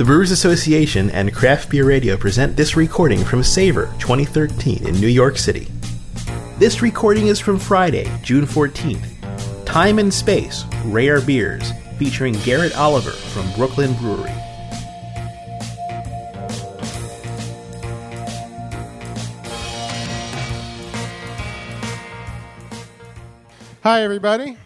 The Brewers Association and Craft Beer Radio present this recording from Savor 2013 in New York City. This recording is from Friday, June 14th. Time and Space Rare Beers, featuring Garrett Oliver from Brooklyn Brewery. Hi, everybody.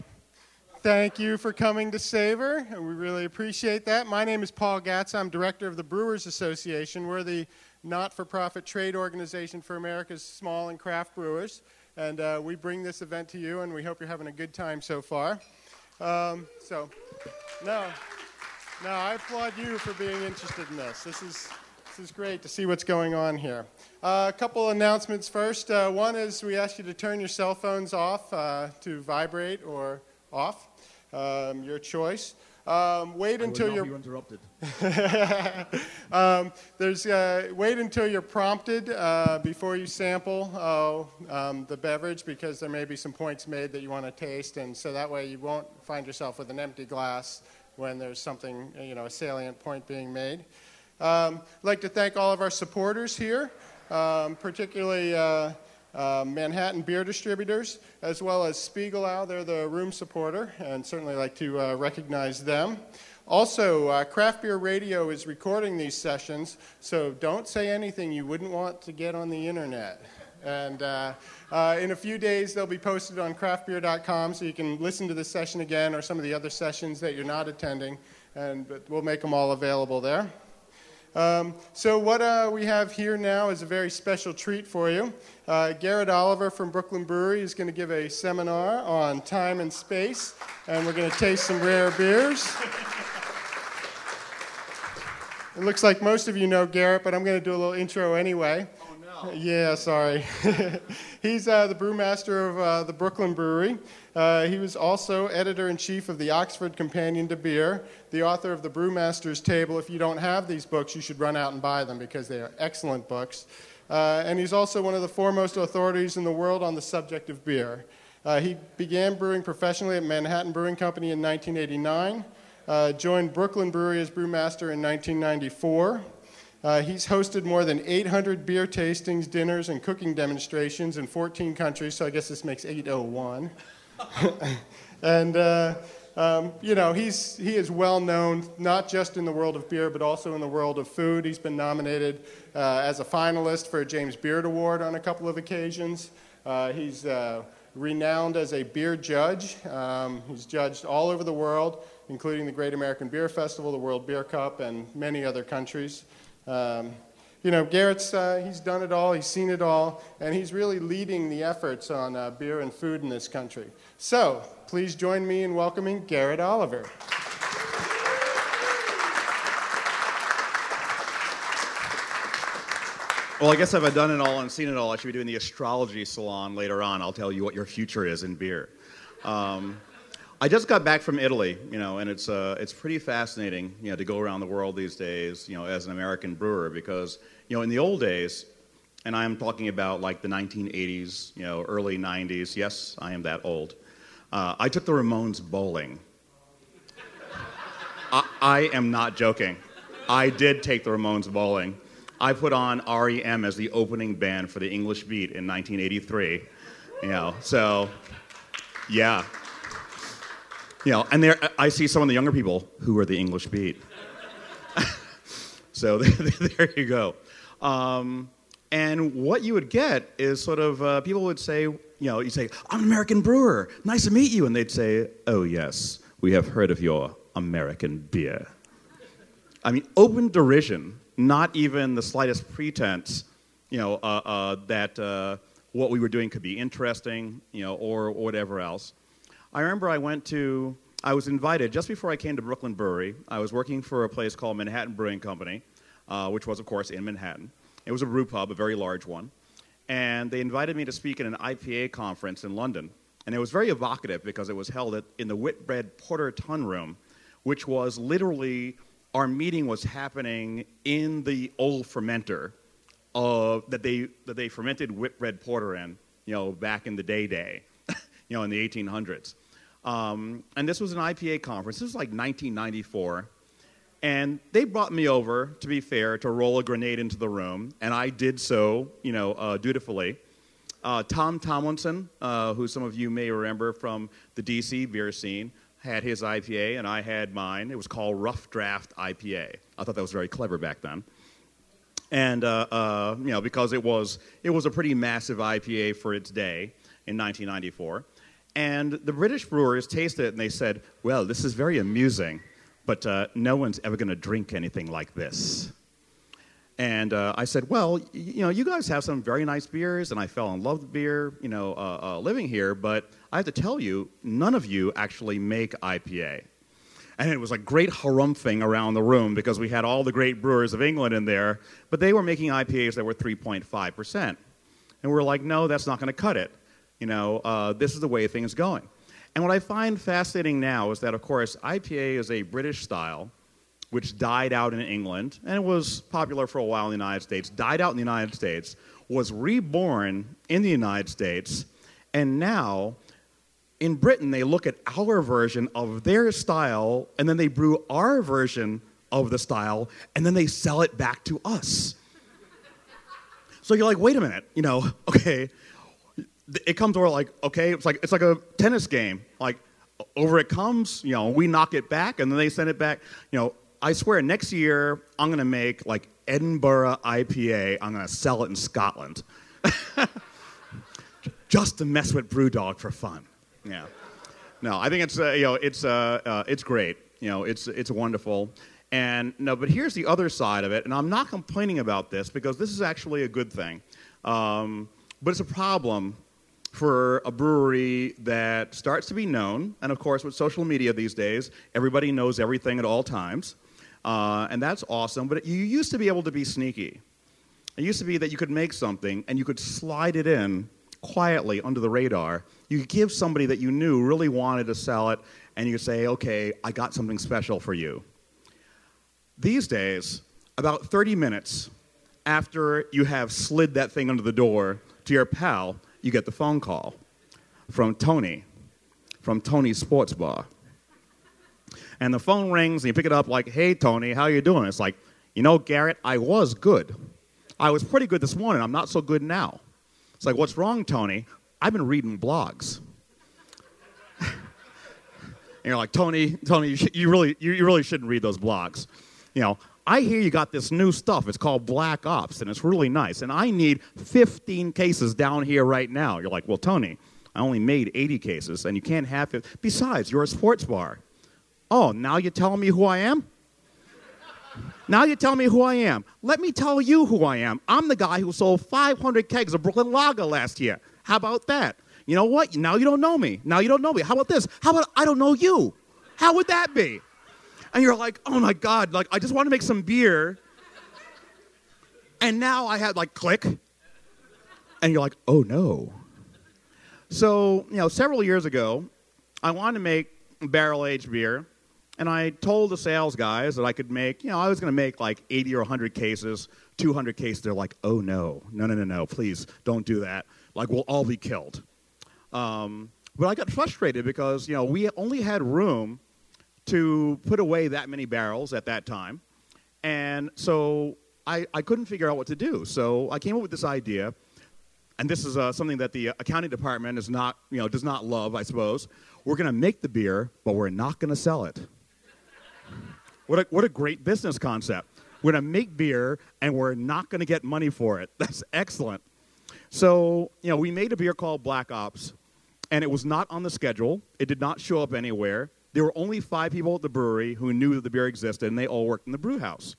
Thank you for coming to Savor, and we really appreciate that. My name is Paul Gatza. I'm director of the Brewers Association. We're the not for profit trade organization for America's small and craft brewers, and uh, we bring this event to you, and we hope you're having a good time so far. Um, so, no, no, I applaud you for being interested in this. This is, this is great to see what's going on here. Uh, a couple announcements first. Uh, one is we ask you to turn your cell phones off uh, to vibrate or off um, your choice. Um, wait until you're interrupted. um, there's uh, wait until you're prompted uh, before you sample uh, um, the beverage because there may be some points made that you want to taste, and so that way you won't find yourself with an empty glass when there's something you know a salient point being made. Um, I'd like to thank all of our supporters here, um, particularly. Uh, Manhattan Beer Distributors, as well as Spiegelau. They're the room supporter, and certainly like to uh, recognize them. Also, uh, Craft Beer Radio is recording these sessions, so don't say anything you wouldn't want to get on the internet. And uh, uh, in a few days, they'll be posted on craftbeer.com, so you can listen to this session again or some of the other sessions that you're not attending, and but we'll make them all available there. Um, so, what uh, we have here now is a very special treat for you. Uh, Garrett Oliver from Brooklyn Brewery is going to give a seminar on time and space, and we're going to taste some rare beers. It looks like most of you know Garrett, but I'm going to do a little intro anyway. Yeah, sorry. He's uh, the brewmaster of uh, the Brooklyn Brewery. Uh, he was also editor in chief of the Oxford Companion to Beer, the author of the Brewmaster's Table. If you don't have these books, you should run out and buy them because they are excellent books. Uh, and he's also one of the foremost authorities in the world on the subject of beer. Uh, he began brewing professionally at Manhattan Brewing Company in 1989. Uh, joined Brooklyn Brewery as brewmaster in 1994. Uh, he's hosted more than 800 beer tastings, dinners, and cooking demonstrations in 14 countries, so I guess this makes 801. and, uh, um, you know, he's, he is well known not just in the world of beer, but also in the world of food. He's been nominated uh, as a finalist for a James Beard Award on a couple of occasions. Uh, he's uh, renowned as a beer judge. Um, he's judged all over the world including the Great American Beer Festival, the World Beer Cup, and many other countries. Um, you know, Garrett's, uh, he's done it all, he's seen it all, and he's really leading the efforts on uh, beer and food in this country. So, please join me in welcoming Garrett Oliver. Well, I guess if I've done it all and seen it all, I should be doing the astrology salon later on. I'll tell you what your future is in beer. Um, I just got back from Italy, you know, and it's uh, it's pretty fascinating, you know, to go around the world these days, you know, as an American brewer, because you know, in the old days, and I'm talking about like the 1980s, you know, early 90s. Yes, I am that old. Uh, I took the Ramones bowling. I, I am not joking. I did take the Ramones bowling. I put on REM as the opening band for the English Beat in 1983. You know, so yeah. You know, and there I see some of the younger people who are the English Beat. so there you go. Um, and what you would get is sort of uh, people would say, you know, you say, I'm an American brewer. Nice to meet you. And they'd say, Oh, yes, we have heard of your American beer. I mean, open derision, not even the slightest pretense, you know, uh, uh, that uh, what we were doing could be interesting, you know, or, or whatever else. I remember I went to, I was invited just before I came to Brooklyn Brewery. I was working for a place called Manhattan Brewing Company, uh, which was, of course, in Manhattan. It was a brew pub, a very large one. And they invited me to speak at an IPA conference in London. And it was very evocative because it was held at, in the Whitbread Porter Tun Room, which was literally, our meeting was happening in the old fermenter uh, that, they, that they fermented Whitbread Porter in, you know, back in the day day, you know, in the 1800s. Um, and this was an IPA conference. This was like 1994. And they brought me over, to be fair, to roll a grenade into the room, and I did so, you know, uh, dutifully. Uh, Tom Tomlinson, uh, who some of you may remember from the DC beer scene, had his IPA, and I had mine. It was called Rough Draft IPA. I thought that was very clever back then. And, uh, uh, you know, because it was, it was a pretty massive IPA for its day in 1994. And the British brewers tasted it and they said, well, this is very amusing but uh, no one's ever going to drink anything like this. And uh, I said, well, you know, you guys have some very nice beers, and I fell in love with beer, you know, uh, uh, living here, but I have to tell you, none of you actually make IPA. And it was a great harumphing around the room because we had all the great brewers of England in there, but they were making IPAs that were 3.5%. And we we're like, no, that's not going to cut it. You know, uh, this is the way things going. And what I find fascinating now is that, of course, IPA is a British style which died out in England and it was popular for a while in the United States, died out in the United States, was reborn in the United States, and now in Britain they look at our version of their style and then they brew our version of the style and then they sell it back to us. so you're like, wait a minute, you know, okay, it comes over like okay it's like it's like a tennis game. Like over it comes you know we knock it back and then they send it back. You know i swear next year i'm to make like edinburgh ipa i'm to sell it in scotland. Just to mess with brewdog for fun. Yeah. No i think it's uh, you know it's uh, uh, it's great. You know it's it's wonderful. And no but here's the other side of it and i'm not complaining about this because this is actually a good thing. Um, but it's a problem for a brewery that starts to be known. And of course, with social media these days, everybody knows everything at all times. Uh, and that's awesome. But you used to be able to be sneaky. It used to be that you could make something and you could slide it in quietly under the radar. You could give somebody that you knew really wanted to sell it, and you could say, okay, I got something special for you. These days, about 30 minutes after you have slid that thing under the door to your pal, you get the phone call from Tony, from Tony's Sports Bar. And the phone rings and you pick it up like, hey, Tony, how you doing? It's like, you know, Garrett, I was good. I was pretty good this morning. I'm not so good now. It's like, what's wrong, Tony? I've been reading blogs. and you're like, Tony, Tony, you, sh- you really, you, you really shouldn't read those blogs. You know, I hear you got this new stuff. It's called Black Ops, and it's really nice. And I need 15 cases down here right now. You're like, well, Tony, I only made 80 cases, and you can't have it. Besides, you're a sports bar. Oh, now you're telling me who I am? now you tell me who I am. Let me tell you who I am. I'm the guy who sold 500 kegs of Brooklyn Lager last year. How about that? You know what? Now you don't know me. Now you don't know me. How about this? How about I don't know you? How would that be? And you're like, oh my God, like I just want to make some beer. And now I had like click. And you're like, oh no. So, you know, several years ago, I wanted to make barrel aged beer. And I told the sales guys that I could make, you know, I was going to make like 80 or 100 cases, 200 cases. They're like, oh no, no, no, no, no, please don't do that. Like, we'll all be killed. Um, but I got frustrated because, you know, we only had room to put away that many barrels at that time. And so I, I couldn't figure out what to do. So I came up with this idea, and this is uh, something that the accounting department is not, you know, does not love, I suppose. We're going to make the beer, but we're not going to sell it. what, a, what a great business concept. We're going to make beer, and we're not going to get money for it. That's excellent. So, you know, we made a beer called Black Ops, and it was not on the schedule. It did not show up anywhere. There were only five people at the brewery who knew that the beer existed, and they all worked in the brew house.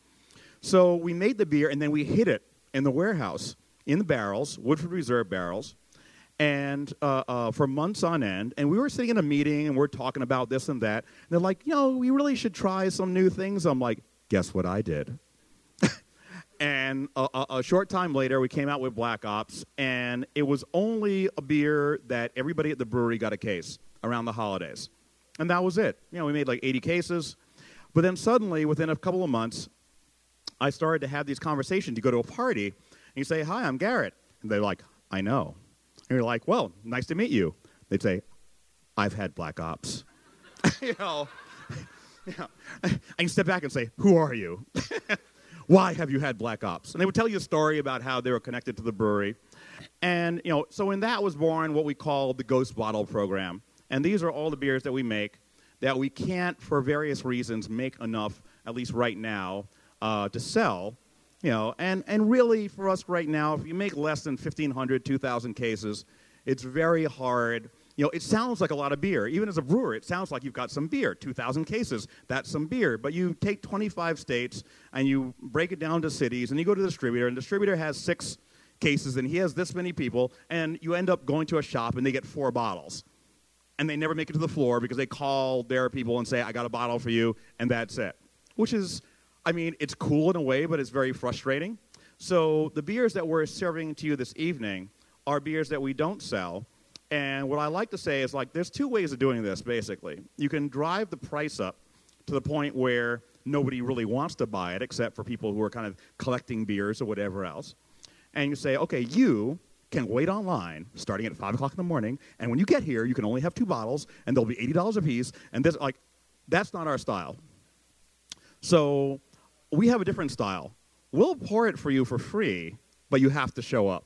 So we made the beer, and then we hid it in the warehouse in the barrels, Woodford Reserve barrels, and uh, uh, for months on end. And we were sitting in a meeting, and we're talking about this and that. And they're like, you know, we really should try some new things. I'm like, guess what I did? and a, a, a, short time later, we came out with Black Ops, and it was only a beer that everybody at the brewery got a case around the holidays. And that was it. You know, we made like 80 cases. But then suddenly, within a couple of months, I started to have these conversations. You go to a party, and you say, Hi, I'm Garrett. And they're like, I know. And you're like, Well, nice to meet you. They'd say, I've had black ops. you know, Yeah. And you step back and say, Who are you? Why have you had Black Ops? And they would tell you a story about how they were connected to the brewery. And, you know, so in that was born what we call the Ghost Bottle Program. And these are all the beers that we make that we can't, for various reasons, make enough, at least right now, uh, to sell. You know, and, and really for us right now, if you make less than 1,500, 2,000 cases, it's very hard. You know, it sounds like a lot of beer. Even as a brewer, it sounds like you've got some beer. 2,000 cases, that's some beer. But you take 25 states and you break it down to cities, and you go to the distributor, and the distributor has six cases, and he has this many people, and you end up going to a shop and they get four bottles. And they never make it to the floor because they call their people and say, I got a bottle for you, and that's it. Which is I mean, it's cool in a way, but it's very frustrating. So the beers that we're serving to you this evening are beers that we don't sell. And what I like to say is like there's two ways of doing this basically. You can drive the price up to the point where nobody really wants to buy it except for people who are kind of collecting beers or whatever else. And you say, okay, you can wait online starting at 5 o'clock in the morning, and when you get here, you can only have two bottles, and they'll be $80 a piece, and this, like, that's not our style. So we have a different style. We'll pour it for you for free, but you have to show up.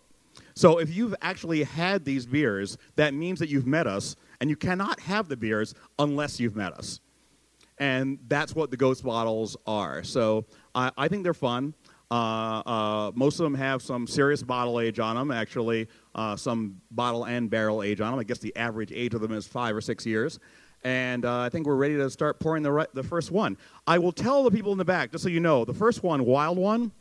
So if you've actually had these beers, that means that you've met us, and you cannot have the beers unless you've met us. And that's what the ghost bottles are. So I, I think they're fun. Uh, uh, most of them have some serious bottle age on them, actually, uh, some bottle and barrel age on them. I guess the average age of them is five or six years and uh, I think we're ready to start pouring the, the first one. I will tell the people in the back, just so you know, the first one, Wild One,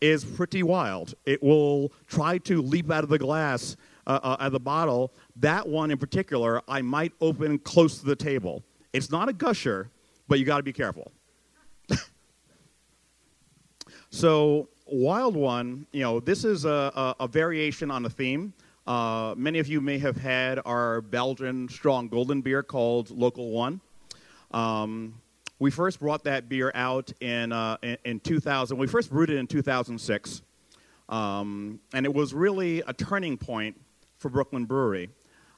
is pretty wild. It will try to leap out of the glass, uh, uh, out of the bottle. That one in particular, I might open close to the table. It's not a gusher, but you got to be careful. So, Wild One, you know, this is a, a, a variation on a theme. Uh, many of you may have had our Belgian strong golden beer called Local One. Um, we first brought that beer out in, uh, in, in, 2000. We first brewed it in 2006. Um, and it was really a turning point for Brooklyn Brewery.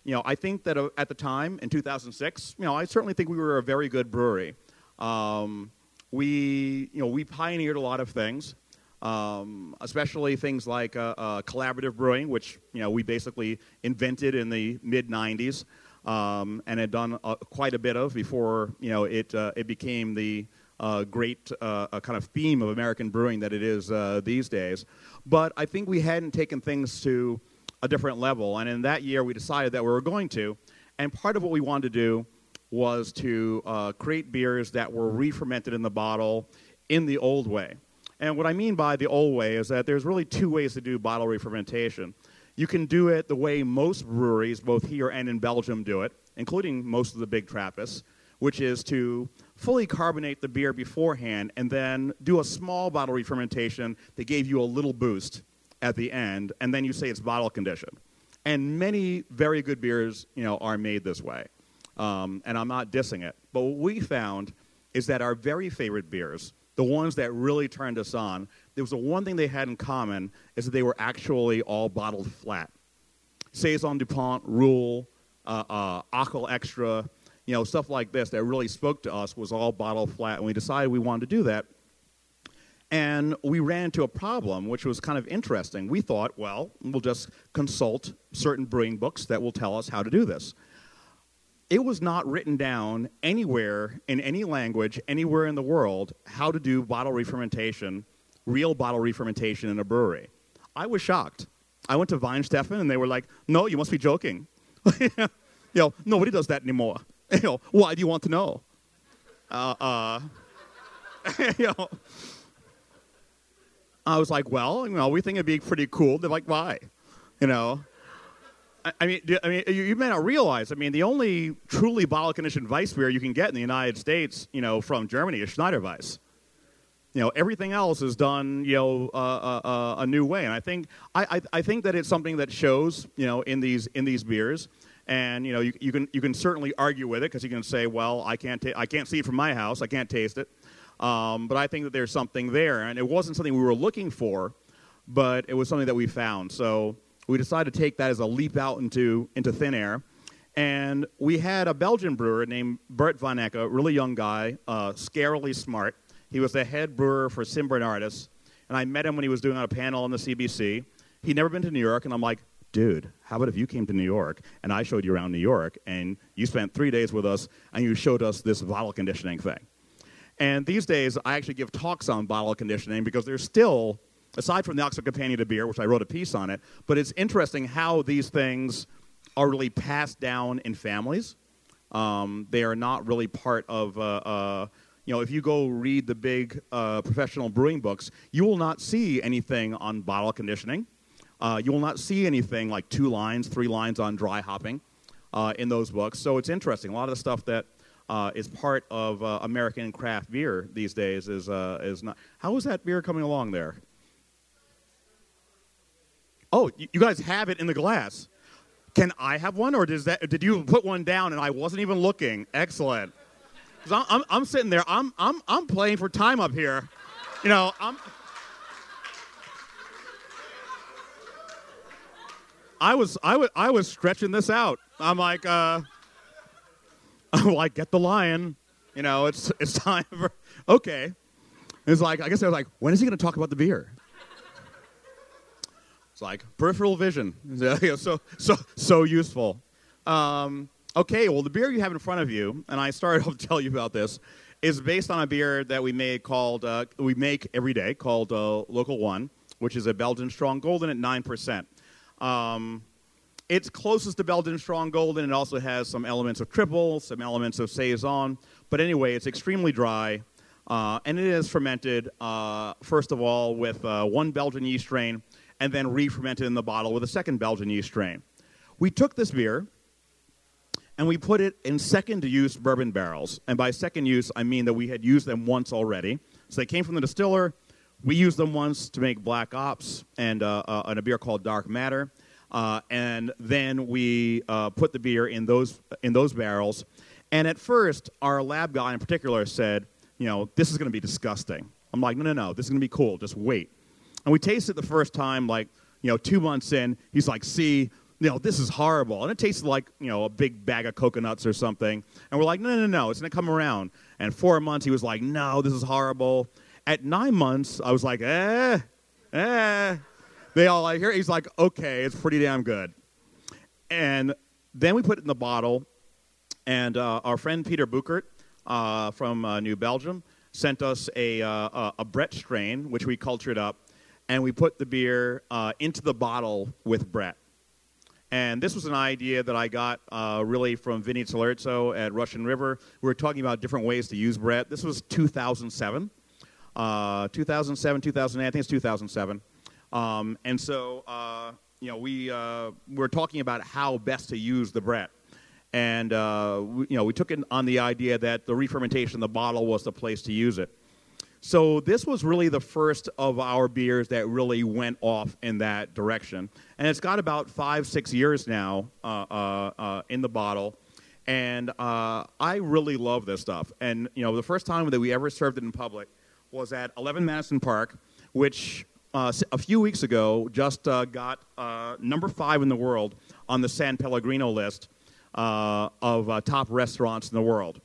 You know, I think that uh, at the time, in 2006, you know, I certainly think we were a very good brewery. Um, we, you know, we pioneered a lot of things um, especially things like uh, uh, collaborative brewing, which you know we basically invented in the mid '90s um, and had done uh, quite a bit of before you know it uh, it became the uh, great uh, kind of theme of American brewing that it is these days. But I think we hadn't taken things to a different level, and in that year we decided that we were going to. And part of what we wanted to do was to uh, create beers that were re-fermented in the bottle in the old way. And what I mean by the old way is that there's really two ways to do bottle re-fermentation. You can do it the way most breweries, both here and in Belgium, do it, including most of the big Trappists, which is to fully carbonate the beer beforehand and then do a small bottle re-fermentation that gave you a little boost at the end, and then you say it's bottle conditioned. And many very good beers, you know, are made this way. Um, and I'm not dissing it. But what we found is that our very favorite beers the ones that really turned us on, there was the one thing they had in common is that they were actually all bottled flat. Saison DuPont, Rule, uh, uh, Achel Extra, you know, stuff like this that really spoke to us was all bottled flat, and we decided we wanted to do that. And we ran into a problem, which was kind of interesting. We thought, well, we'll just consult certain brewing books that will tell us how to do this it was not written down anywhere in any language, anywhere in the world, how to do bottle re-fermentation, real bottle re-fermentation in a brewery. I was shocked. I went to Weihenstephan and they were like, no, you must be joking. you know, nobody does that anymore. You know, why do you want to know? Uh, uh, you know, I was like, well, you know, we think it'd be pretty cool. They're like, why? You know, I mean, I mean, you, you, may not realize. I mean, the only truly bottle conditioned Weiss beer you can get in the United States, you know, from Germany is Schneider Weiss. You know, everything else is done, you know, uh, uh, uh, a new way. And I think, I, I, I, think that it's something that shows, you know, in these in these beers. And you know, you, you can you can certainly argue with it because you can say, well, I can't ta- I can't see it from my house, I can't taste it. Um, but I think that there's something there, and it wasn't something we were looking for, but it was something that we found. So we decided to take that as a leap out into, into thin air. And we had a Belgian brewer named Bert Van Ecke, a really young guy, uh, scarily smart. He was the head brewer for St. Bernardus. And I met him when he was doing a panel on the CBC. He'd never been to New York, and I'm like, dude, how about if you came to New York and I showed you around New York and you spent three days with us and you showed us this bottle conditioning thing? And these days, I actually give talks on bottle conditioning because there's still, aside from the Oxford Companion to Beer, which I wrote a piece on it, but it's interesting how these things are really passed down in families. Um, they are not really part of, uh, uh, you know, if you go read the big uh, professional brewing books, you will not see anything on bottle conditioning. Uh, you will not see anything like two lines, three lines on dry hopping uh, in those books. So it's interesting. A lot of the stuff that uh, is part of American craft beer these days is, is not. How is that beer coming along there? Oh, you guys have it in the glass. Can I have one, or does that, did you put one down and I wasn't even looking? Excellent. Because I'm, I'm, I'm, sitting there, I'm, I'm, I'm playing for time up here. You know, I'm. I was, I was, I was stretching this out. I'm like, uh, I'm like, get the lion. You know, it's it's time for okay. It's like I guess I was like, when is he going to talk about the beer? It's like peripheral vision. so so so useful. Um, okay, well the beer you have in front of you, and I started to tell you about this, is based on a beer that we made called uh, we make every day called uh, Local One, which is a Belgian strong golden at nine percent. Um, it's closest to Belgian Strong Golden. It also has some elements of triple, some elements of saison. But anyway, it's extremely dry, uh, and it is fermented uh, first of all with uh, one Belgian yeast strain, and then re-fermented in the bottle with a second Belgian yeast strain. We took this beer and we put it in second use bourbon barrels. And by second use, I mean that we had used them once already. So they came from the distiller. We used them once to make Black Ops and, uh, uh, and a beer called Dark Matter. Uh, and then we uh, put the beer in those in those barrels. And at first, our lab guy in particular said, "You know, this is going to be disgusting." I'm like, "No, no, no. This is going to be cool. Just wait." And we tasted the first time, like you know, two months in. He's like, "See." You know, this is horrible. And it tasted like, you know, a big bag of coconuts or something. And we're like, no, no, no, it's going to come around. And four months, he was like, no, this is horrible. At nine months, I was like, eh, eh, they all like here. He's like, okay, it's pretty damn good. And then we put it in the bottle, and uh, our friend Peter Bouckaert uh, from uh, New Belgium sent us a, uh, a Brett strain, which we cultured up, and we put the beer uh, into the bottle with Brett. And this was an idea that I got uh, really from Vinny Cilurzo at Russian River. We were talking about different ways to use Brett. This was 2007. 2007, 2008, I think it's 2007. Um, and so, uh, you know, we uh, we're talking about how best to use the Brett. And, uh, we, you know, we took on the idea that the re-fermentation the bottle was the place to use it. So this was really the first of our beers that really went off in that direction. And it's got about five, six years now uh, uh, uh, in the bottle. And uh, I really love this stuff. And, you know, the first time that we ever served it in public was at 11 Madison Park, which uh, a few weeks ago just uh, got number five in the world on the San Pellegrino list of top restaurants in the world.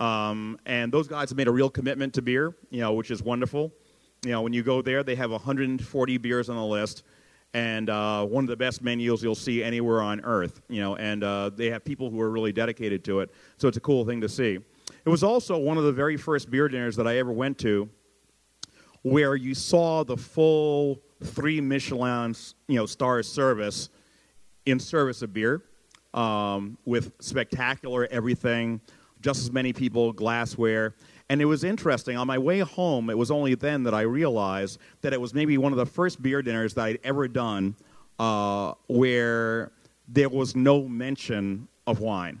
Um, and those guys have made a real commitment to beer, you know, which is wonderful. You know, when you go there, they have 140 beers on the list, and uh, one of the best menus you'll see anywhere on earth. You know, and they have people who are really dedicated to it. So it's a cool thing to see. It was also one of the very first beer dinners that I ever went to where you saw the full three Michelin you know star service in service of beer um, with spectacular everything, just as many people, glassware. And it was interesting. On my way home, it was only then that I realized that it was maybe one of the first beer dinners that I'd ever done uh, where there was no mention of wine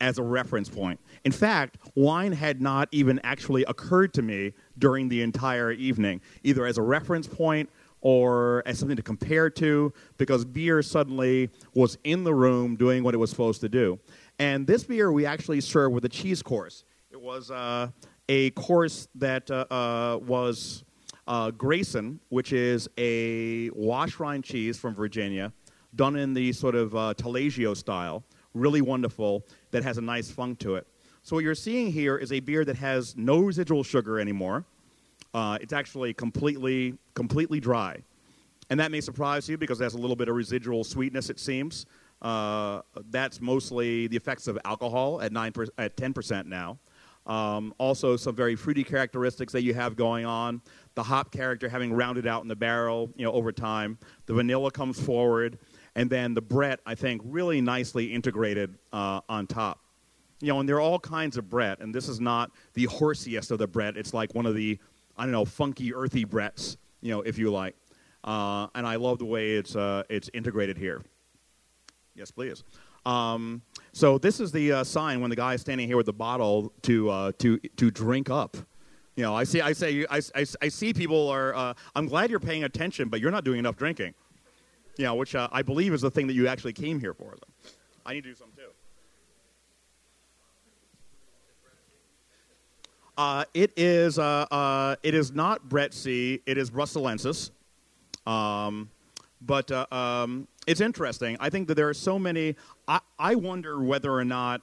as a reference point. In fact, wine had not even actually occurred to me during the entire evening, either as a reference point or as something to compare to, because beer suddenly was in the room doing what it was supposed to do. And this beer we actually served with a cheese course. It was uh, a course that uh, uh, was uh, Grayson, which is a wash rind cheese from Virginia, done in the sort of uh, Taleggio style, really wonderful, that has a nice funk to it. So what you're seeing here is a beer that has no residual sugar anymore. Uh, it's actually completely, completely dry. And that may surprise you because it has a little bit of residual sweetness, it seems. Uh, that's mostly the effects of alcohol at, 9 per, at 10% now. Um, also, some very fruity characteristics that you have going on. The hop character having rounded out in the barrel, you know, over time. The vanilla comes forward, and then the Brett, I think, really nicely integrated uh, on top. You know, and there are all kinds of Brett, and this is not the horsiest of the Brett. It's like one of the, I don't know, funky, earthy Bretts, you know, if you like. Uh, and I love the way it's uh, it's integrated here. Yes, please. Um, so this is the uh, sign when the guy is standing here with the bottle to uh, to to drink up. You know, I see, I say, I, I, I see people are. Uh, I'm glad you're paying attention, but you're not doing enough drinking. You know, which uh, I believe is the thing that you actually came here for. I need to do some too. Uh, it is. Uh, it is not Brett C. It is Bruxellensis. Um, but um, it's interesting. I think that there are so many. I, I wonder whether or not.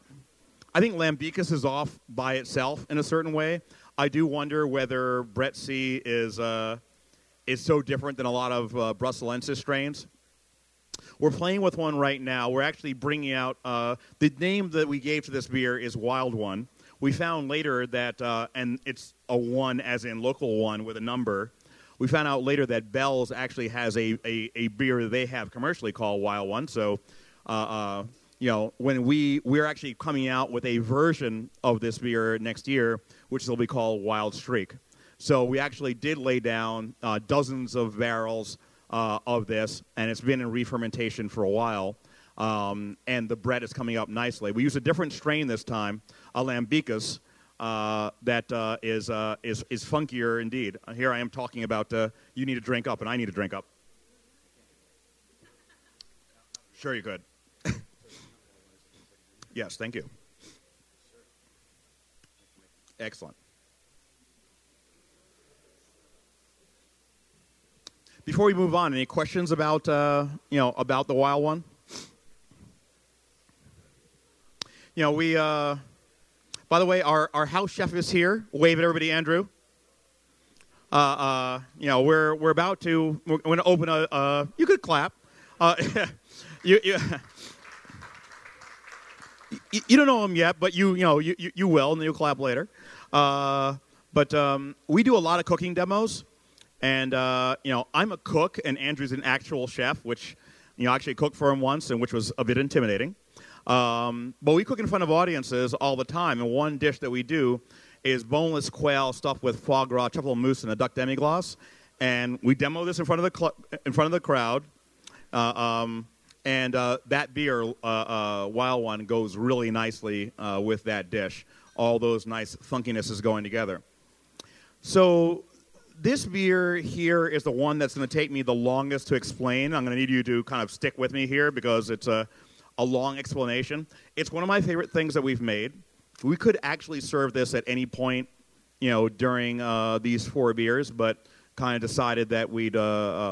I think Lambicus is off by itself in a certain way. I do wonder whether Brett C is uh, is so different than a lot of uh, strains. We're playing with one right now. We're actually bringing out uh, the name that we gave to this beer is Wild One. We found later that, uh, and it's a one as in local one with a number. We found out later that Bell's actually has a, a, a beer they have commercially called Wild One. So, uh, uh, you know, when we we're actually coming out with a version of this beer next year, which will be called Wild Streak. So we actually did lay down uh, dozens of barrels uh, of this, and it's been in re-fermentation for a while. Um, and the Brett is coming up nicely. We use a different strain this time, a Lambicus, uh, that uh, is, uh, is, is funkier indeed. Uh, here I am talking about uh, you need to drink up, and I need to drink up. Sure, you could. yes, thank you. Excellent. Before we move on, any questions about uh, you know about the wild one? You know, we by the way, our, our house chef is here. Wave at everybody, Andrew. Uh, uh, you know, we're, we're about to, we're going to open a, uh, you could clap. Uh, you, you, you, don't know him yet, but you, you know, you, you will, and you'll clap later. Uh, but um, we do a lot of cooking demos. And, uh, you know, I'm a cook, and Andrew's an actual chef, which, you know, I actually cooked for him once, and which was a bit intimidating. Um, but we cook in front of audiences all the time, and one dish that we do is boneless quail stuffed with foie gras, truffle mousse, and a duck demi-glace. And we demo this in front of the cl- in front of the crowd. Uh, um, and uh, that beer, uh, uh Wild One, goes really nicely uh, with that dish. All those nice funkinesses going together. So this beer here is the one that's going to take me the longest to explain. I'm going to need you to kind of stick with me here because it's a a long explanation. It's one of my favorite things that we've made. We could actually serve this at any point, you know, during uh, these four beers, but kind of decided that we'd uh,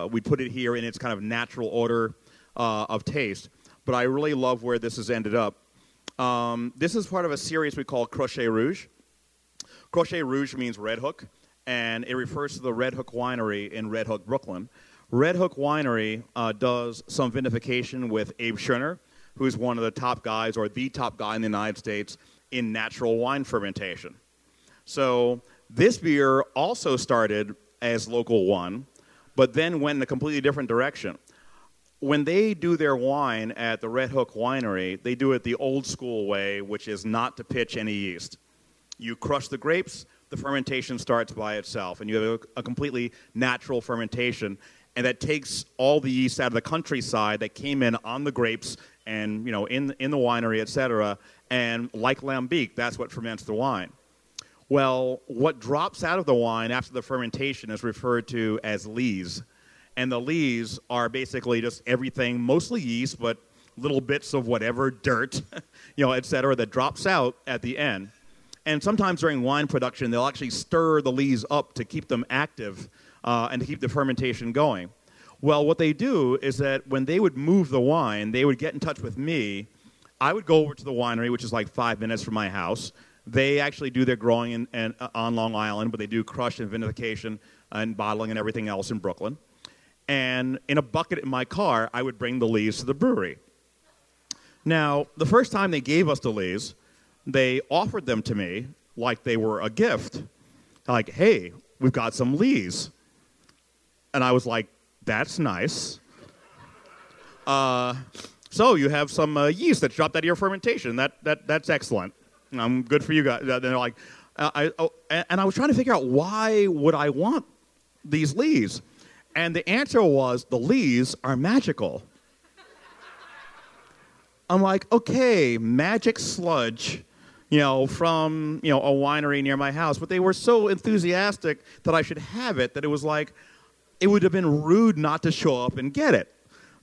uh, we'd put it here in its kind of natural order uh, of taste. But I really love where this has ended up. Um, this is part of a series we call Crochet Rouge. Crochet Rouge means Red Hook, and it refers to the Red Hook Winery in Red Hook, Brooklyn. Red Hook Winery uh, does some vinification with Abe Schoener, who's one of the top guys or the top guy in the United States in natural wine fermentation. So this beer also started as local one, but then went in a completely different direction. When they do their wine at the Red Hook Winery, they do it the old school way, which is not to pitch any yeast. You crush the grapes, the fermentation starts by itself, and you have a, a completely natural fermentation and that takes all the yeast out of the countryside that came in on the grapes and you know in in the winery, etc. And like lambic, that's what ferments the wine. Well, what drops out of the wine after the fermentation is referred to as lees, and the lees are basically just everything, mostly yeast, but little bits of whatever dirt, you know, etc. that drops out at the end. And sometimes during wine production, they'll actually stir the lees up to keep them active uh, and to keep the fermentation going. Well, what they do is that when they would move the wine, they would get in touch with me I would go over to the winery, which is like five minutes from my house. They actually do their growing in, in, uh, on Long Island, but they do crush and vinification and bottling and everything else in Brooklyn. And in a bucket in my car, I would bring the lees to the brewery. Now, the first time they gave us the lees, they offered them to me like they were a gift. Like, hey, we've got some lees. And I was like, that's nice. Uh, so you have some uh, yeast that's dropped out of your fermentation. That, that, that's excellent. I'm good for you guys. And they're like, uh, I, oh, and I was trying to figure out why would I want these lees? And the answer was the lees are magical. I'm like, okay, magic sludge, you know, from you know a winery near my house. But they were so enthusiastic that I should have it that it was like, it would have been rude not to show up and get it.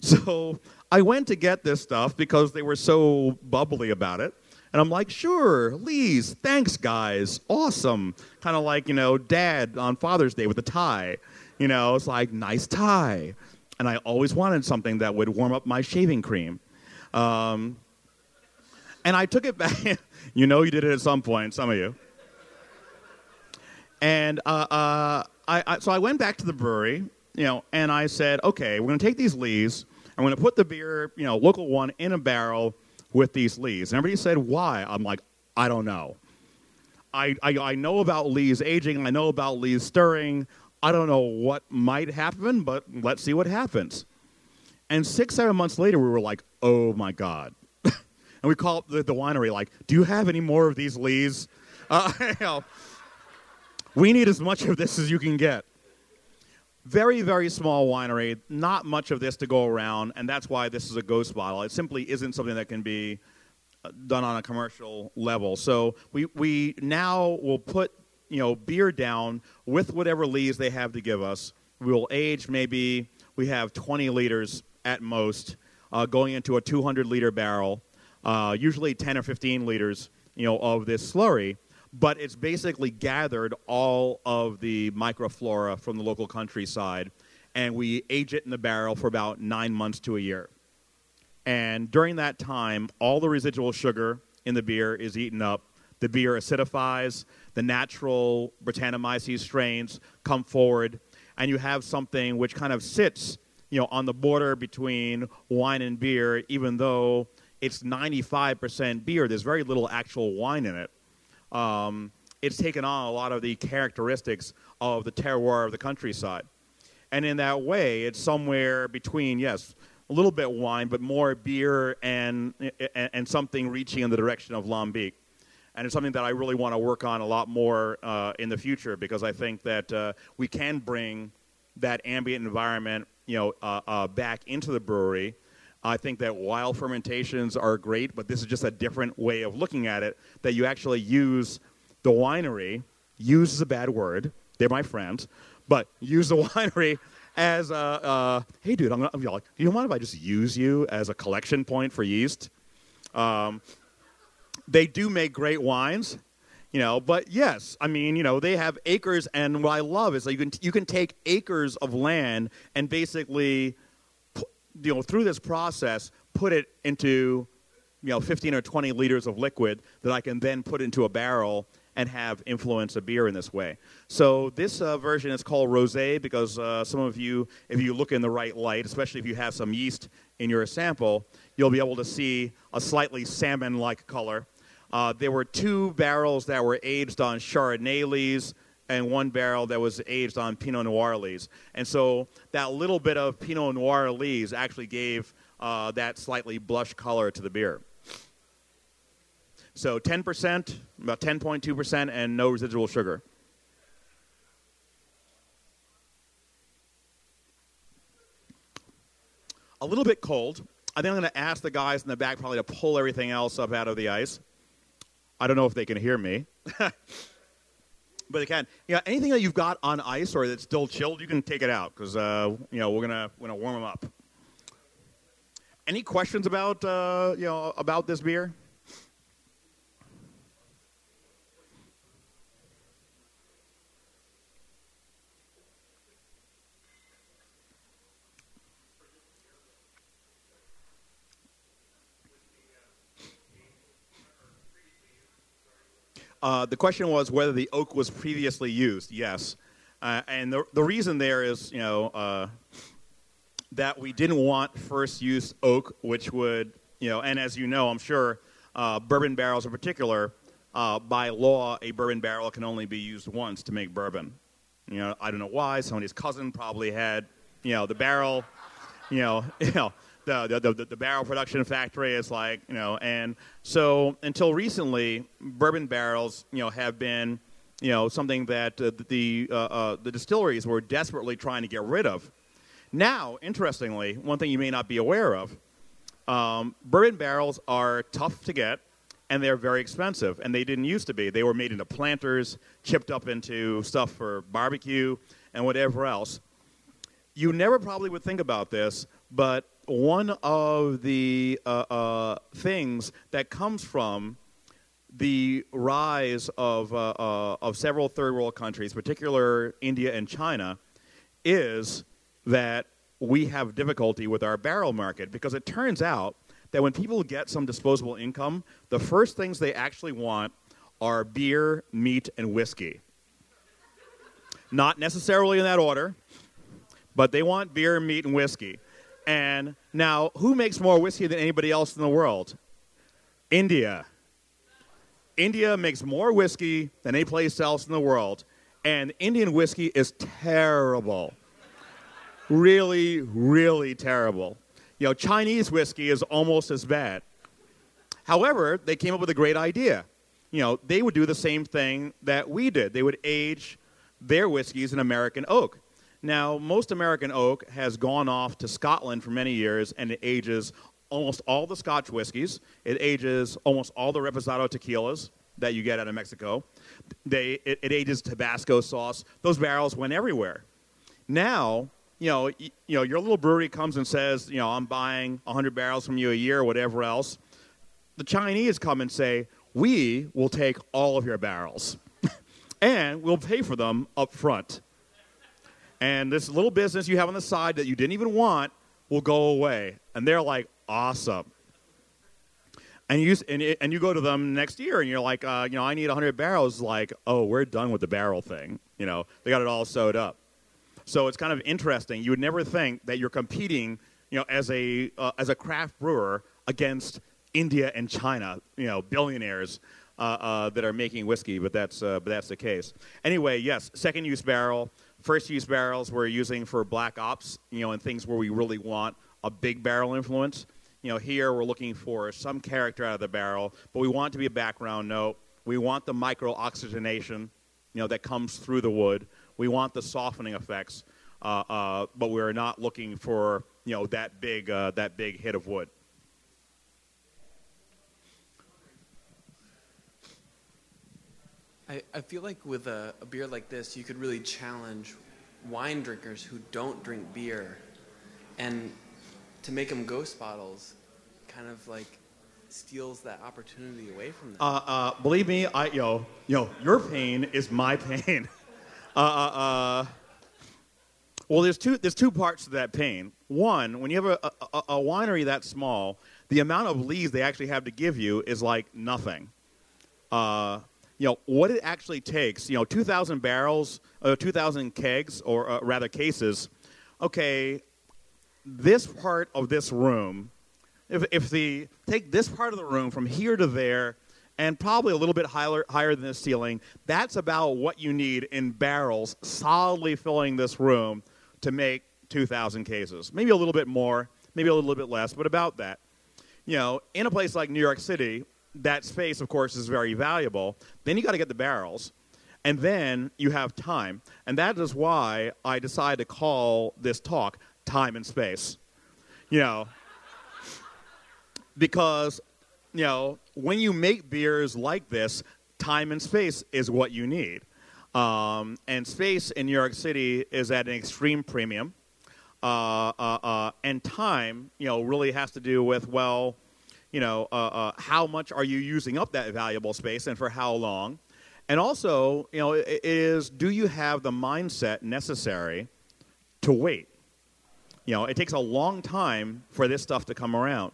So I went to get this stuff because they were so bubbly about it. And I'm like, sure, lees, thanks, guys, awesome. Kind of like, you know, dad on Father's Day with a tie. You know, it's like, nice tie. And I always wanted something that would warm up my shaving cream. Um, and I took it back. you know, you did it at some point, some of you. And uh, uh, I, I, so I went back to the brewery, you know, and I said, okay, we're going to take these lees I'm going to put the beer, you know, local one, in a barrel with these lees. And everybody said, why? I'm like, I don't know. I, I, I know about lees aging. I know about lees stirring. I don't know what might happen, but let's see what happens. And six, seven months later, we were like, oh my God. and we called the, the winery, like, do you have any more of these lees? Uh, you know, we need as much of this as you can get. Very, very small winery, not much of this to go around, and that's why this is a ghost bottle. It simply isn't something that can be uh, done on a commercial level. So we, we now will put you know beer down with whatever lees they have to give us. We will age maybe we have 20 liters at most uh, going into a 200 liter barrel, uh, usually 10 or 15 liters you know of this slurry but it's basically gathered all of the microflora from the local countryside, and we age it in the barrel for about nine months to a year. And during that time, all the residual sugar in the beer is eaten up. The beer acidifies, the natural Brettanomyces strains come forward, and you have something which kind of sits you know, on the border between wine and beer, even though it's 95% beer. There's very little actual wine in it um, it's taken on a lot of the characteristics of the terroir of the countryside. And in that way, it's somewhere between, yes, a little bit wine, but more beer and, and, and something reaching in the direction of lambic. And it's something that I really want to work on a lot more uh, in the future because I think that uh, we can bring that ambient environment, you know, uh, uh back into the brewery I think that while fermentations are great, but this is just a different way of looking at it, that you actually use the winery, use is a bad word, they're my friends, but use the winery as a, hey dude, I'm gonna, I'm like, you don't mind if I just use you as a collection point for yeast? Um, they do make great wines, you know, but yes, I mean, you know, they have acres, and what I love is that you can, you can take acres of land and basically you know, through this process, put it into, you know, 15 or 20 liters of liquid that I can then put into a barrel and have influence a beer in this way. So this uh, version is called rosé because uh, some of you, if you look in the right light, especially if you have some yeast in your sample, you'll be able to see a slightly salmon-like color. Uh, there were two barrels that were aged on Chardonnay and one barrel that was aged on Pinot Noir lees. And so that little bit of Pinot Noir lees actually gave uh, that slightly blush color to the beer. So 10%, about 10.2%, and no residual sugar. A little bit cold. I think I'm going to ask the guys in the back probably to pull everything else up out of the ice. I don't know if they can hear me. but they can. Yeah, anything that you've got on ice or that's still chilled, you can take it out because uh, you know we're gonna we're gonna warm them up. Any questions about uh, you know about this beer? Uh, the question was whether the oak was previously used. Yes. Uh, and the, the reason there is, you know, uh, that we didn't want first use oak, which would, you know, and as you know, I'm sure, uh, bourbon barrels in particular, uh, by law, a bourbon barrel can only be used once to make bourbon. You know, I don't know why. Somebody's cousin probably had, you know, the barrel, you know, you know, the, the, the, the, barrel production factory is like, you know, and so until recently, bourbon barrels, you know, have been, you know, something that uh, the, uh, uh, the distilleries were desperately trying to get rid of. Now, interestingly, one thing you may not be aware of, um, bourbon barrels are tough to get and they're very expensive, and they didn't used to be. They were made into planters, chipped up into stuff for barbecue and whatever else. You never probably would think about this, but one of the uh, uh, things that comes from the rise of, uh, uh, of several third world countries, particular India and China, is that we have difficulty with our barrel market because it turns out that when people get some disposable income, the first things they actually want are beer, meat, and whiskey. Not necessarily in that order, but they want beer, meat, and whiskey. And now, who makes more whiskey than anybody else in the world? India. India makes more whiskey than any place else in the world. And Indian whiskey is terrible. really, really terrible. You know, Chinese whiskey is almost as bad. However, they came up with a great idea. You know, they would do the same thing that we did. They would age their whiskeys in American oak. Now, most American oak has gone off to Scotland for many years, and it ages almost all the Scotch whiskies. It ages almost all the reposado tequilas that you get out of Mexico. They, it, it ages Tabasco sauce. Those barrels went everywhere. Now, you know, you, you know, your little brewery comes and says, you know, I'm buying 100 barrels from you a year or whatever else. The Chinese come and say, we will take all of your barrels, and we'll pay for them up front and this little business you have on the side that you didn't even want will go away. And they're like, awesome. And you, and, it, and you go to them next year and you're like, uh, you know, I need 100 barrels. Like, oh, we're done with the barrel thing. You know, they got it all sewed up. So it's kind of interesting. You would never think that you're competing, you know, as a, uh, as a craft brewer against India and China, you know, billionaires uh, uh that are making whiskey, but that's, uh, but that's the case. Anyway, yes, second use barrel. First use barrels we're using for black ops, you know, and things where we really want a big barrel influence. You know, here we're looking for some character out of the barrel, but we want to be a background note. We want the micro oxygenation, you know, that comes through the wood. We want the softening effects, uh, uh, but we're not looking for you know that big uh, that big hit of wood. I, I feel like with a, a beer like this, you could really challenge wine drinkers who don't drink beer, and to make them ghost bottles, kind of like steals that opportunity away from them. Uh, uh, believe me, I yo yo, your pain is my pain. uh, uh, uh, well, there's two there's two parts to that pain. One, when you have a, a, a winery that small, the amount of lees they actually have to give you is like nothing. Uh, you know, what it actually takes, you know, 2,000 barrels, uh, 2,000 kegs, or uh, rather cases, okay, this part of this room, if, if the, take this part of the room from here to there, and probably a little bit higher, higher than the ceiling, that's about what you need in barrels solidly filling this room to make 2,000 cases. Maybe a little bit more, maybe a little bit less, but about that. You know, in a place like New York City, that space, of course, is very valuable. Then you got to get the barrels, and then you have time. And that is why I decided to call this talk Time and Space. You know, because, you know, when you make beers like this, time and space is what you need. Um, and space in New York City is at an extreme premium. Uh, uh, uh, and time, you know, really has to do with, well, you know, uh, uh, how much are you using up that valuable space and for how long? And also, you know, is do you have the mindset necessary to wait? You know, it takes a long time for this stuff to come around.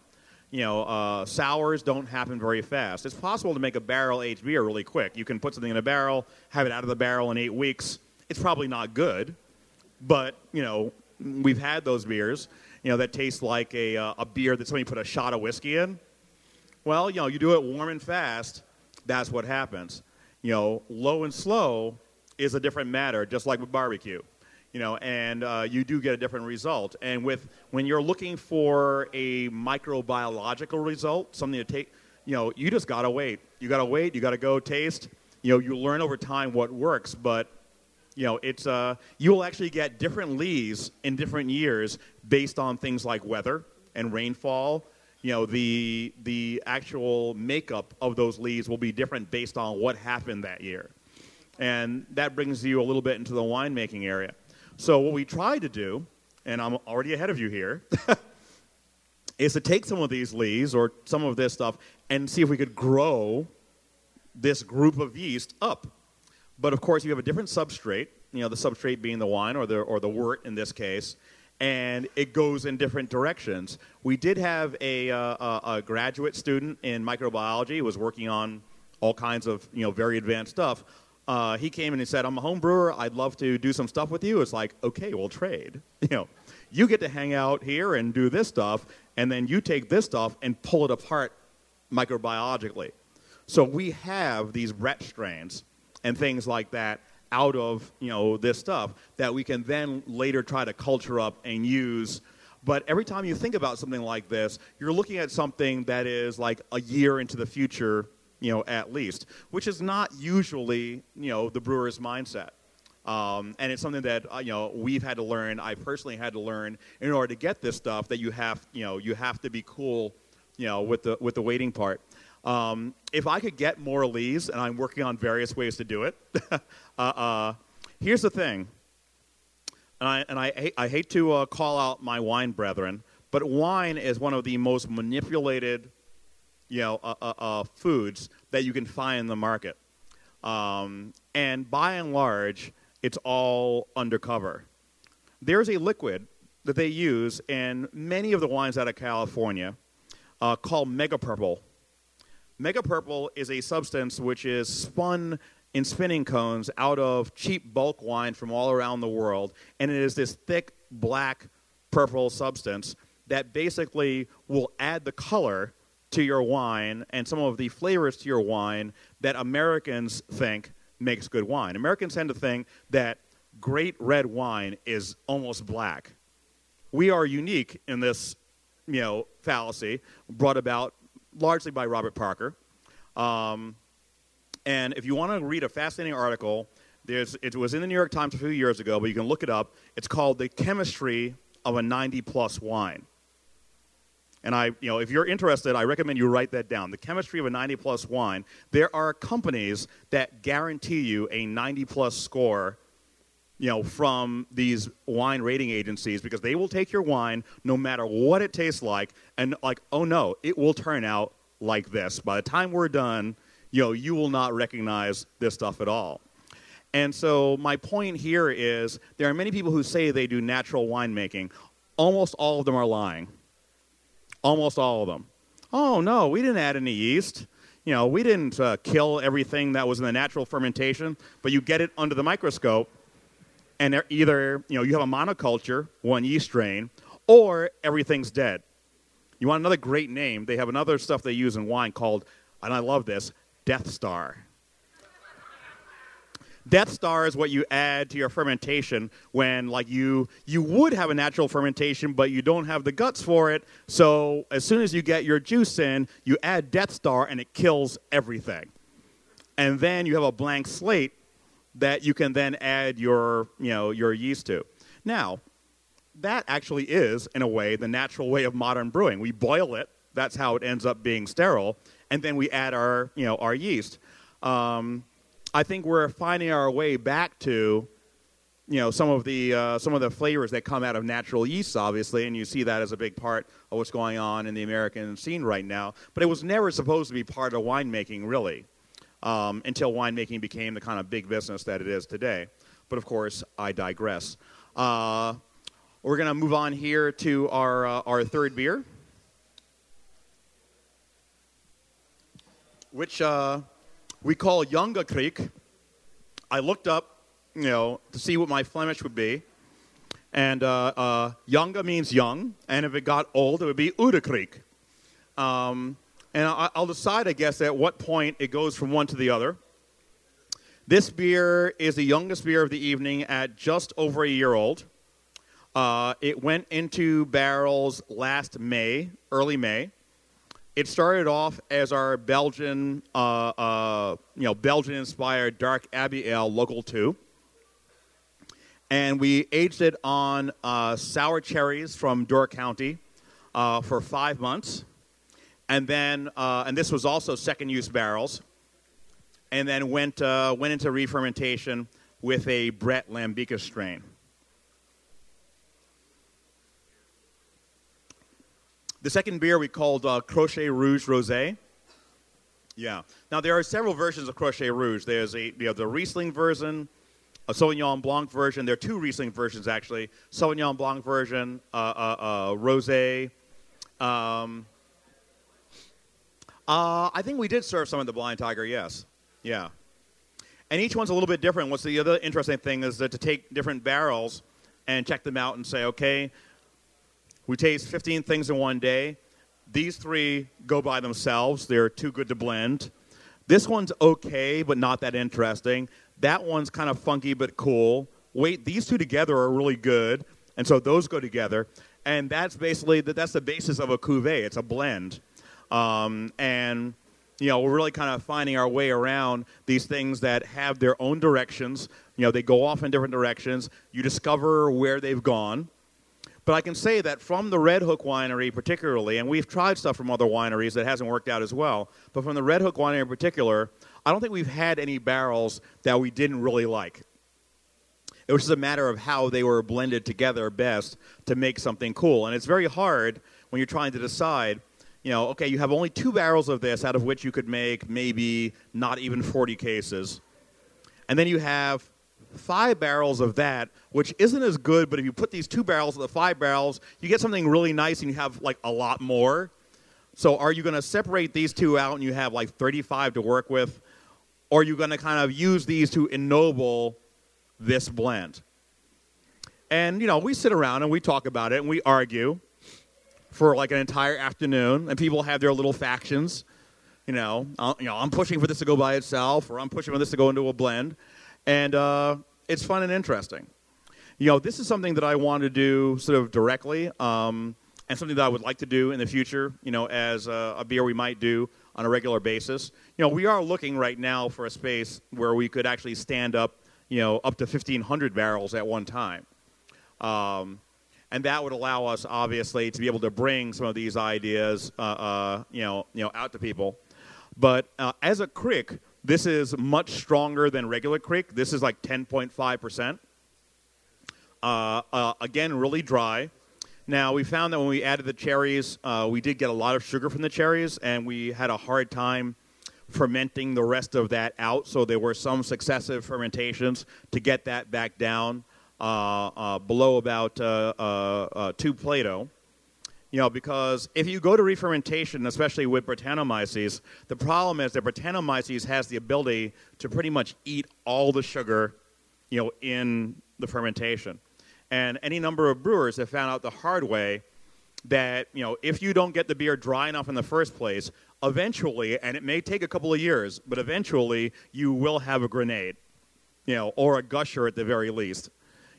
you know, uh, sours don't happen very fast. It's possible to make a barrel aged beer really quick. You can put something in a barrel, have it out of the barrel in eight weeks. It's probably not good, but you know, we've had those beers, you know, that taste like a, uh, a beer that somebody put a shot of whiskey in. Well, you know, you do it warm and fast, that's what happens. You know, low and slow is a different matter, just like with barbecue you know, and uh, you do get a different result. And with when you're looking for a microbiological result, something to take, you know, you just gotta wait. You gotta wait. You gotta go taste. You know, you learn over time what works, but you know, it's uh, you will actually get different lees in different years based on things like weather and rainfall. You know, the the actual makeup of those lees will be different based on what happened that year, and that brings you a little bit into the winemaking area. So what we tried to do, and I'm already ahead of you here, is to take some of these lees or some of this stuff and see if we could grow this group of yeast up. But of course, you have a different substrate, you know, the substrate being the wine or the, or the wort in this case, and it goes in different directions. We did have a, uh, a graduate student in microbiology who was working on all kinds of, you know, very advanced stuff uh, he came and he said, "I'm a home brewer. I'd love to do some stuff with you." It's like, okay, we'll trade. You know, you get to hang out here and do this stuff, and then you take this stuff and pull it apart microbiologically. So we have these Brett strains and things like that out of you know this stuff that we can then later try to culture up and use. But every time you think about something like this, you're looking at something that is like a year into the future you know, at least, which is not usually, you know, the brewer's mindset. Um, and it's something that uh, you know we've had to learn. I personally had to learn in order to get this stuff that you have, you know, you have to be cool, you know, with the with the waiting part. Um, if I could get more lees, and I'm working on various ways to do it. uh, uh, here's the thing, and I and I, I hate to uh, call out my wine brethren, but wine is one of the most manipulated you know, uh, uh, uh, foods that you can find in the market. Um, and by and large, it's all undercover. There's a liquid that they use in many of the wines out of California called Mega Purple. Mega Purple is a substance which is spun in spinning cones out of cheap bulk wine from all around the world, and it is this thick black purple substance that basically will add the color to your wine and some of the flavors to your wine that Americans think makes good wine. Americans tend to think that great red wine is almost black. We are unique in this, you know, fallacy brought about largely by Robert Parker. Um, and if you want to read a fascinating article, there's, it was in the New York Times a few years ago, but you can look it up. It's called The Chemistry of a 90 Plus Wine. And I, you know, if you're interested, I recommend you write that down. The chemistry of a 90 plus wine. There are companies that guarantee you a 90 plus score, you know, from these wine rating agencies because they will take your wine no matter what it tastes like and like, oh no, it will turn out like this. By the time we're done, you know, you will not recognize this stuff at all. And so my point here is there are many people who say they do natural winemaking. Almost all of them are lying Almost all of them. Oh, no, we didn't add any yeast. You know, we didn't uh, kill everything that was in the natural fermentation, but you get it under the microscope, and either, you know, you have a monoculture, one yeast strain, or everything's dead. You want another great name? They have another stuff they use in wine called, and I love this, Death Star. Death Star is what you add to your fermentation when, like, you you would have a natural fermentation, but you don't have the guts for it. So as soon as you get your juice in, you add Death Star, and it kills everything. And then you have a blank slate that you can then add your you know your yeast to. Now, that actually is, in a way, the natural way of modern brewing. We boil it. That's how it ends up being sterile, and then we add our you know our yeast. Um, I think we're finding our way back to, you know, some of the uh, some of the flavors that come out of natural yeasts, obviously, and you see that as a big part of what's going on in the American scene right now. But it was never supposed to be part of winemaking, really, um, until winemaking became the kind of big business that it is today. But of course, I digress. Uh, we're going to move on here to our uh, our third beer. which uh, we call Jonge Kriek. I looked up, you know, to see what my Flemish would be. And uh, uh, Jonge means young, and if it got old, it would be Oude Kriek. Um, and I'll decide, I guess, at what point it goes from one to the other. This beer is the youngest beer of the evening at just over a year old. Uh, it went into barrels last May, early May. It started off as our Belgian, uh, uh, you know, Belgian-inspired dark Abbey Ale, local two, and we aged it on uh, sour cherries from Door County uh, for five months, and then, uh, and this was also second-use barrels, and then went went into re-fermentation with a Brett Lambicus strain. The second beer we called uh, Crochet Rouge Rosé. Yeah. Now there are several versions of Crochet Rouge. There's a you the Riesling version, a Sauvignon Blanc version. There are two Riesling versions actually. Sauvignon Blanc version, uh, uh, uh rosé. Um, uh, I think we did serve some of the Blind Tiger. Yes. Yeah. And each one's a little bit different. What's the other interesting thing is that to take different barrels and check them out and say, okay, we taste 15 things in one day. These three go by themselves. They're too good to blend. This one's okay, but not that interesting. That one's kind of funky but cool. Wait, these two together are really good, and so those go together. And that's basically that's the basis of a cuvee. It's a blend, um, and you know we're really kind of finding our way around these things that have their own directions. You know they go off in different directions. You discover where they've gone but I can say that from the Red Hook Winery, particularly, and we've tried stuff from other wineries that hasn't worked out as well, but from the Red Hook Winery in particular, I don't think we've had any barrels that we didn't really like. It was just a matter of how they were blended together best to make something cool. And it's very hard when you're trying to decide, you know, okay, you have only two barrels of this out of which you could make maybe not even 40 cases. And then you have five barrels of that, which isn't as good, but if you put these two barrels of the five barrels, you get something really nice and you have like a lot more. So are you going to separate these two out and you have like 35 to work with? Or are you going to kind of use these to ennoble this blend? And, you know, we sit around and we talk about it and we argue for like an entire afternoon, and people have their little factions. You know, uh, you know, I'm pushing for this to go by itself, or I'm pushing for this to go into a blend and uh, it's fun and interesting. You know, this is something that I want to do sort of directly, um, and something that I would like to do in the future. You know, as a, a beer we might do on a regular basis. You know, we are looking right now for a space where we could actually stand up, you know, up to 1,500 barrels at one time. Um, and that would allow us, obviously, to be able to bring some of these ideas, uh, uh, you know, you know, out to people. But uh, as a crick, this is much stronger than regular crick. This is like 10.5%. Uh, uh, again, really dry. Now, we found that when we added the cherries, uh, we did get a lot of sugar from the cherries, and we had a hard time fermenting the rest of that out. So there were some successive fermentations to get that back down Uh, uh, below about uh, uh 2 Plato. You know, because if you go to re-fermentation, especially with Brettanomyces, the problem is that Brettanomyces has the ability to pretty much eat all the sugar, you know, in the fermentation. And any number of brewers have found out the hard way that, you know, if you don't get the beer dry enough in the first place, eventually, and it may take a couple of years, but eventually you will have a grenade, you know, or a gusher at the very least.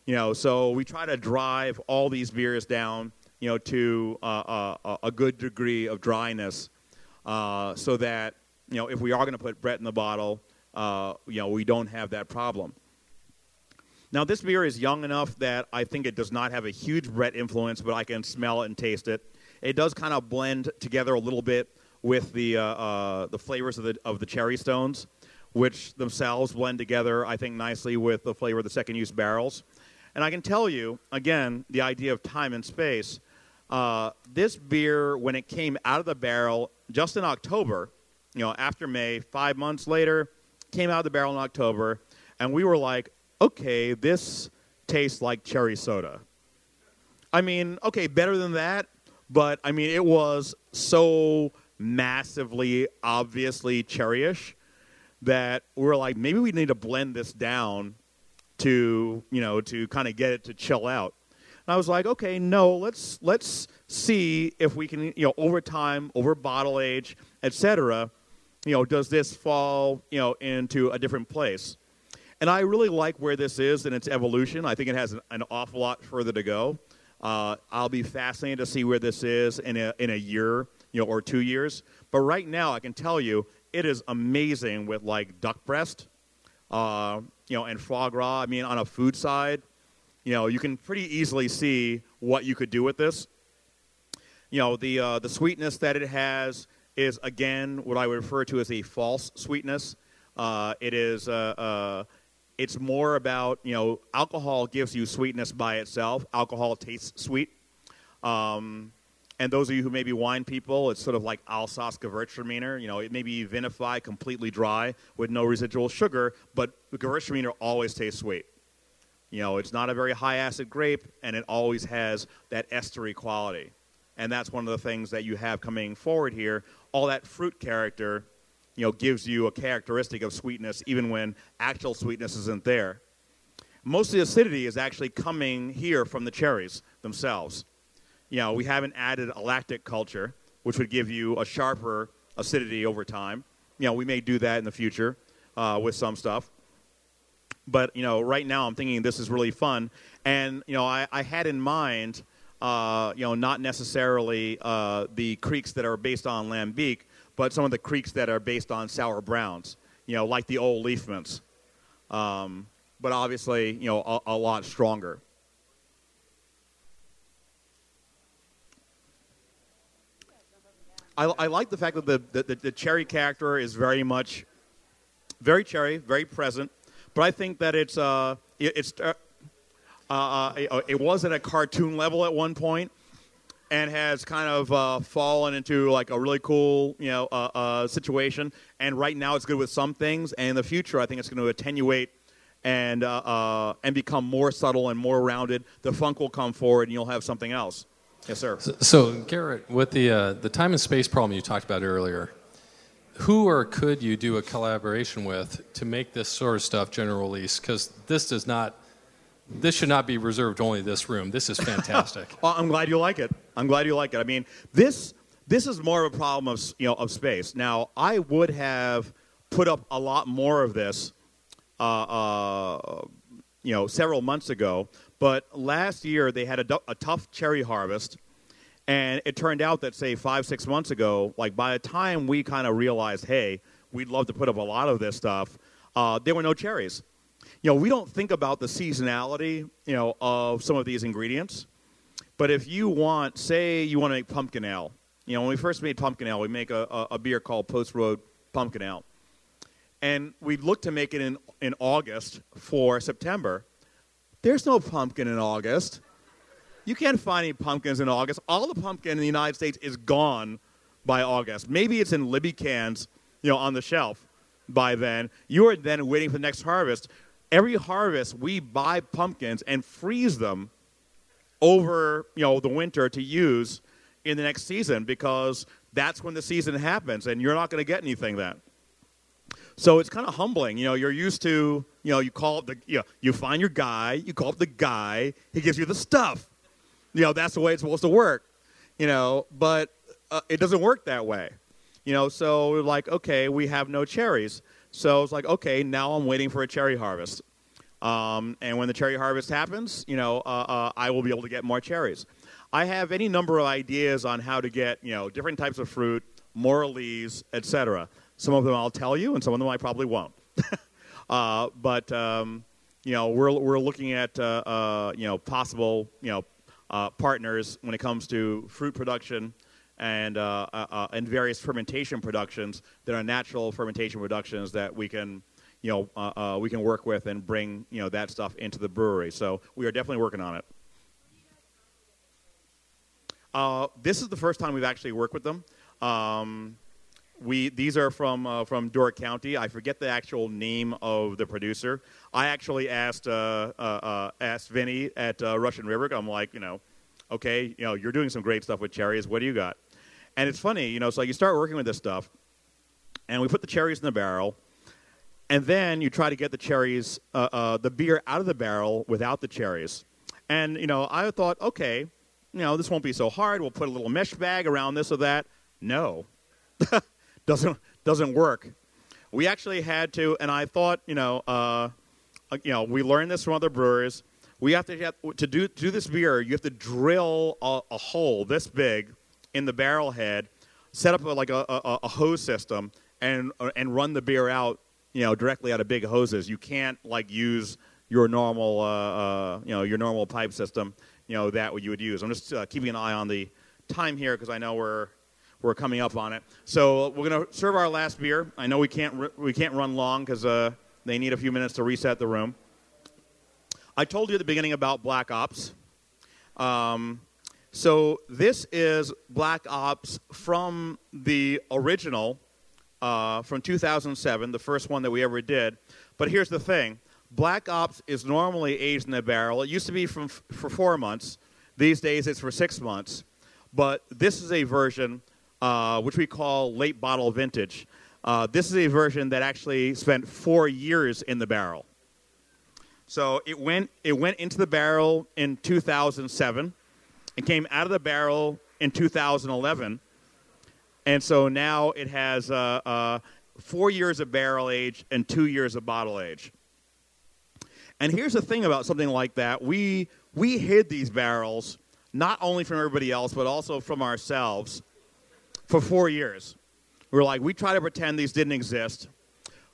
You know, so we try to drive all these beers down you know, to uh, uh, a good degree of dryness, uh, so that you know if we are going to put Brett in the bottle, uh, you know, we don't have that problem. Now, this beer is young enough that I think it does not have a huge Brett influence, but I can smell it and taste it. It does kind of blend together a little bit with the uh, uh, the flavors of the of the cherry stones, which themselves blend together, I think, nicely with the flavor of the second use barrels. And I can tell you, again, the idea of time and space. Uh, this beer, when it came out of the barrel just in October, you know, after May, five months later, came out of the barrel in October, and we were like, okay, this tastes like cherry soda. I mean, okay, better than that, but I mean, it was so massively, obviously cherryish that we're like, maybe we need to blend this down to, you know, to kind of get it to chill out. And I was like, okay, no, let's let's see if we can, you know, over time, over bottle age, etc. You know, does this fall, you know, into a different place? And I really like where this is in its evolution. I think it has an, an awful lot further to go. Uh, I'll be fascinated to see where this is in a, in a year, you know, or two years. But right now, I can tell you, it is amazing with like duck breast, uh, you know, and foie gras. I mean, on a food side, you know, you can pretty easily see what you could do with this. You know, the uh, the sweetness that it has is again what I would refer to as a false sweetness. Uh, it is uh, uh, it's more about, you know, alcohol gives you sweetness by itself. Alcohol tastes sweet. Um, and those of you who may be wine people, it's sort of like Alsace Gewürztraminer. You know, it may be vinified, completely dry, with no residual sugar, but Gewürztraminer always tastes sweet. You know, it's not a very high acid grape, and it always has that estery quality. And that's one of the things that you have coming forward here. All that fruit character you know, gives you a characteristic of sweetness even when actual sweetness isn't there. Most of the acidity is actually coming here from the cherries themselves. You know, we haven't added a lactic culture, which would give you a sharper acidity over time. You know, we may do that in the future uh, with some stuff. But, you know, right now I'm thinking this is really fun. And, you know, I, I had in mind, uh, you know, not necessarily uh, the krieks that are based on lambic, but some of the krieks that are based on sour browns, you know, like the old Liefmans. Um, but obviously, you know, a, a lot stronger. I, I, like the fact that the, the, the, cherry character is very much, very cherry, very present. But I think that it's, uh, it, it's, uh, uh, it, it was at a cartoon level at one point, and has kind of uh, fallen into like a really cool you know uh, uh, situation. And right now it's good with some things, and in the future I think it's going to attenuate and uh, uh, and become more subtle and more rounded. The funk will come forward, and you'll have something else. Yes, sir. So, so Garrett, with the uh, the time and space problem you talked about earlier, who or could you do a collaboration with to make this sort of stuff general release? Because this does not this should not be reserved only this room. This is fantastic. well, I'm glad you like it. I'm glad you like it. I mean, this this is more of a problem of you know of space. Now, I would have put up a lot more of this, uh, uh, you know, several months ago. But last year they had a, a tough cherry harvest, and it turned out that say five six months ago, like by the time we kind of realized, hey, we'd love to put up a lot of this stuff, uh, there were no cherries you know, we don't think about the seasonality, you know, of some of these ingredients. But if you want, say, you want to make pumpkin ale. You know, when we first made pumpkin ale, we make a, a, a beer called Post Road Pumpkin Ale, and we looked to make it in in August for September. There's no pumpkin in August. You can't find any pumpkins in August. All the pumpkin in the United States is gone by August. Maybe it's in Libby cans, you know, on the shelf by then. You are then waiting for the next harvest every harvest we buy pumpkins and freeze them over you know the winter to use in the next season because that's when the season happens and you're not going to get anything then so it's kind of humbling you know you're used to you know you call up the you, know, you find your guy you call up the guy he gives you the stuff you know that's the way it's supposed to work you know but uh, it doesn't work that way you know so we're like okay we have no cherries so it's like, okay, now I'm waiting for a cherry harvest. Um, and when the cherry harvest happens, you know, uh, uh, I will be able to get more cherries. I have any number of ideas on how to get, you know, different types of fruit, more lees, etc. Some of them I'll tell you, and some of them I probably won't. uh, but um, you know, we're we're looking at uh, uh, you know possible you know uh, partners when it comes to fruit production and, uh, uh, and various fermentation productions that are natural fermentation productions that we can, you know, we can work with and bring, you know, that stuff into the brewery. So we are definitely working on it. Uh, this is the first time we've actually worked with them. Um, we these are from uh, from Door County. I forget the actual name of the producer. I actually asked uh, uh, asked Vinny at Russian River. I'm like, you know, okay, you know, you're doing some great stuff with cherries. What do you got? And it's funny, you know, so you start working with this stuff, and we put the cherries in the barrel, and then you try to get the cherries, uh, uh, the beer out of the barrel without the cherries. And, you know, I thought, okay, you know, this won't be so hard. We'll put a little mesh bag around this or that. No, doesn't, doesn't work. We actually had to, and I thought, you know, uh, you know, we learned this from other brewers. We have to have, to do to do this beer. You have to drill a, a hole this big in the barrel head, set up a, like a, a, a hose system, and and run the beer out, you know, directly out of big hoses. You can't like use your normal, uh, uh, you know, your normal pipe system, you know, that what you would use. I'm just uh, keeping an eye on the time here because I know we're we're coming up on it. So we're going to serve our last beer. I know we can't we can't run long because uh, they need a few minutes to reset the room. I told you at the beginning about Black Ops. Um, so this is Black Ops from the original uh, from 2007, the first one that we ever did. But here's the thing: Black Ops is normally aged in a barrel. It used to be from for four months. These days, it's for six months. But this is a version uh, which we call late bottle vintage. Uh, this is a version that actually spent four years in the barrel. So it went, it went into the barrel in 2007. It came out of the barrel in 2011. And so now it has uh, uh, four years of barrel age and two years of bottle age. And here's the thing about something like that we, we hid these barrels not only from everybody else, but also from ourselves for four years. We were like, we try to pretend these didn't exist.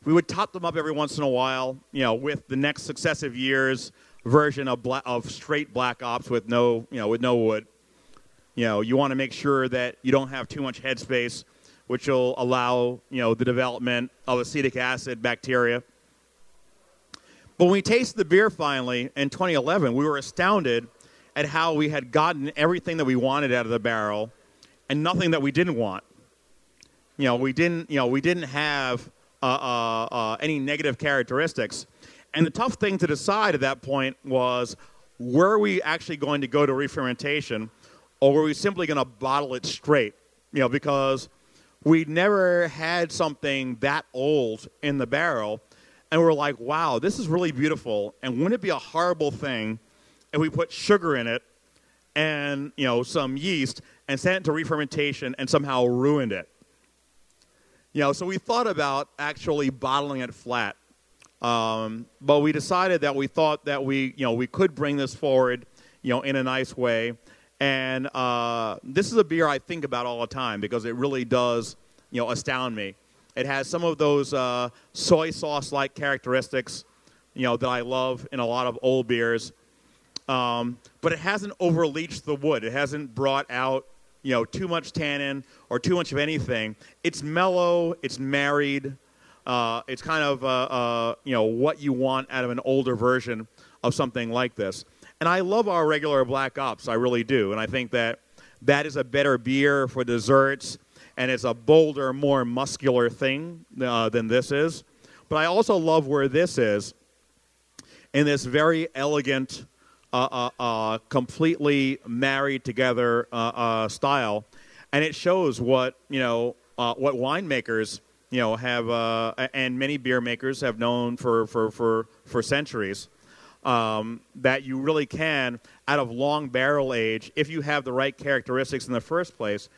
We would top them up every once in a while, you know, with the next successive years version of, black, of straight black ops with no, you know, with no wood. You know, you want to make sure that you don't have too much headspace, which will allow, you know, the development of acetic acid bacteria. But when we tasted the beer finally in 2011, we were astounded at how we had gotten everything that we wanted out of the barrel and nothing that we didn't want. You know, we didn't, you know, we didn't have uh, uh, uh, any negative characteristics. And the tough thing to decide at that point was were we actually going to go to re-fermentation or were we simply going to bottle it straight? You know, because we'd never had something that old in the barrel. And we're like, wow, this is really beautiful. And wouldn't it be a horrible thing if we put sugar in it and, you know, some yeast and sent it to re-fermentation and somehow ruined it? You know, so we thought about actually bottling it flat. Um, but we decided that we thought that we, you know, we could bring this forward, you know, in a nice way. And uh, this is a beer I think about all the time because it really does, you know, astound me. It has some of those uh, soy sauce-like characteristics, you know, that I love in a lot of old beers. Um, but it hasn't overleached the wood. It hasn't brought out you know, too much tannin or too much of anything. It's mellow. It's married. Uh, it's kind of uh, uh, you know what you want out of an older version of something like this. And I love our regular Black Ops. I really do. And I think that that is a better beer for desserts, and it's a bolder, more muscular thing uh, than this is. But I also love where this is in this very elegant uh, uh, uh, completely married together uh, uh, style, and it shows what you know uh, what winemakers you know have and many beer makers have known for for for for centuries. Um, that you really can, out of long barrel age, if you have the right characteristics in the first place,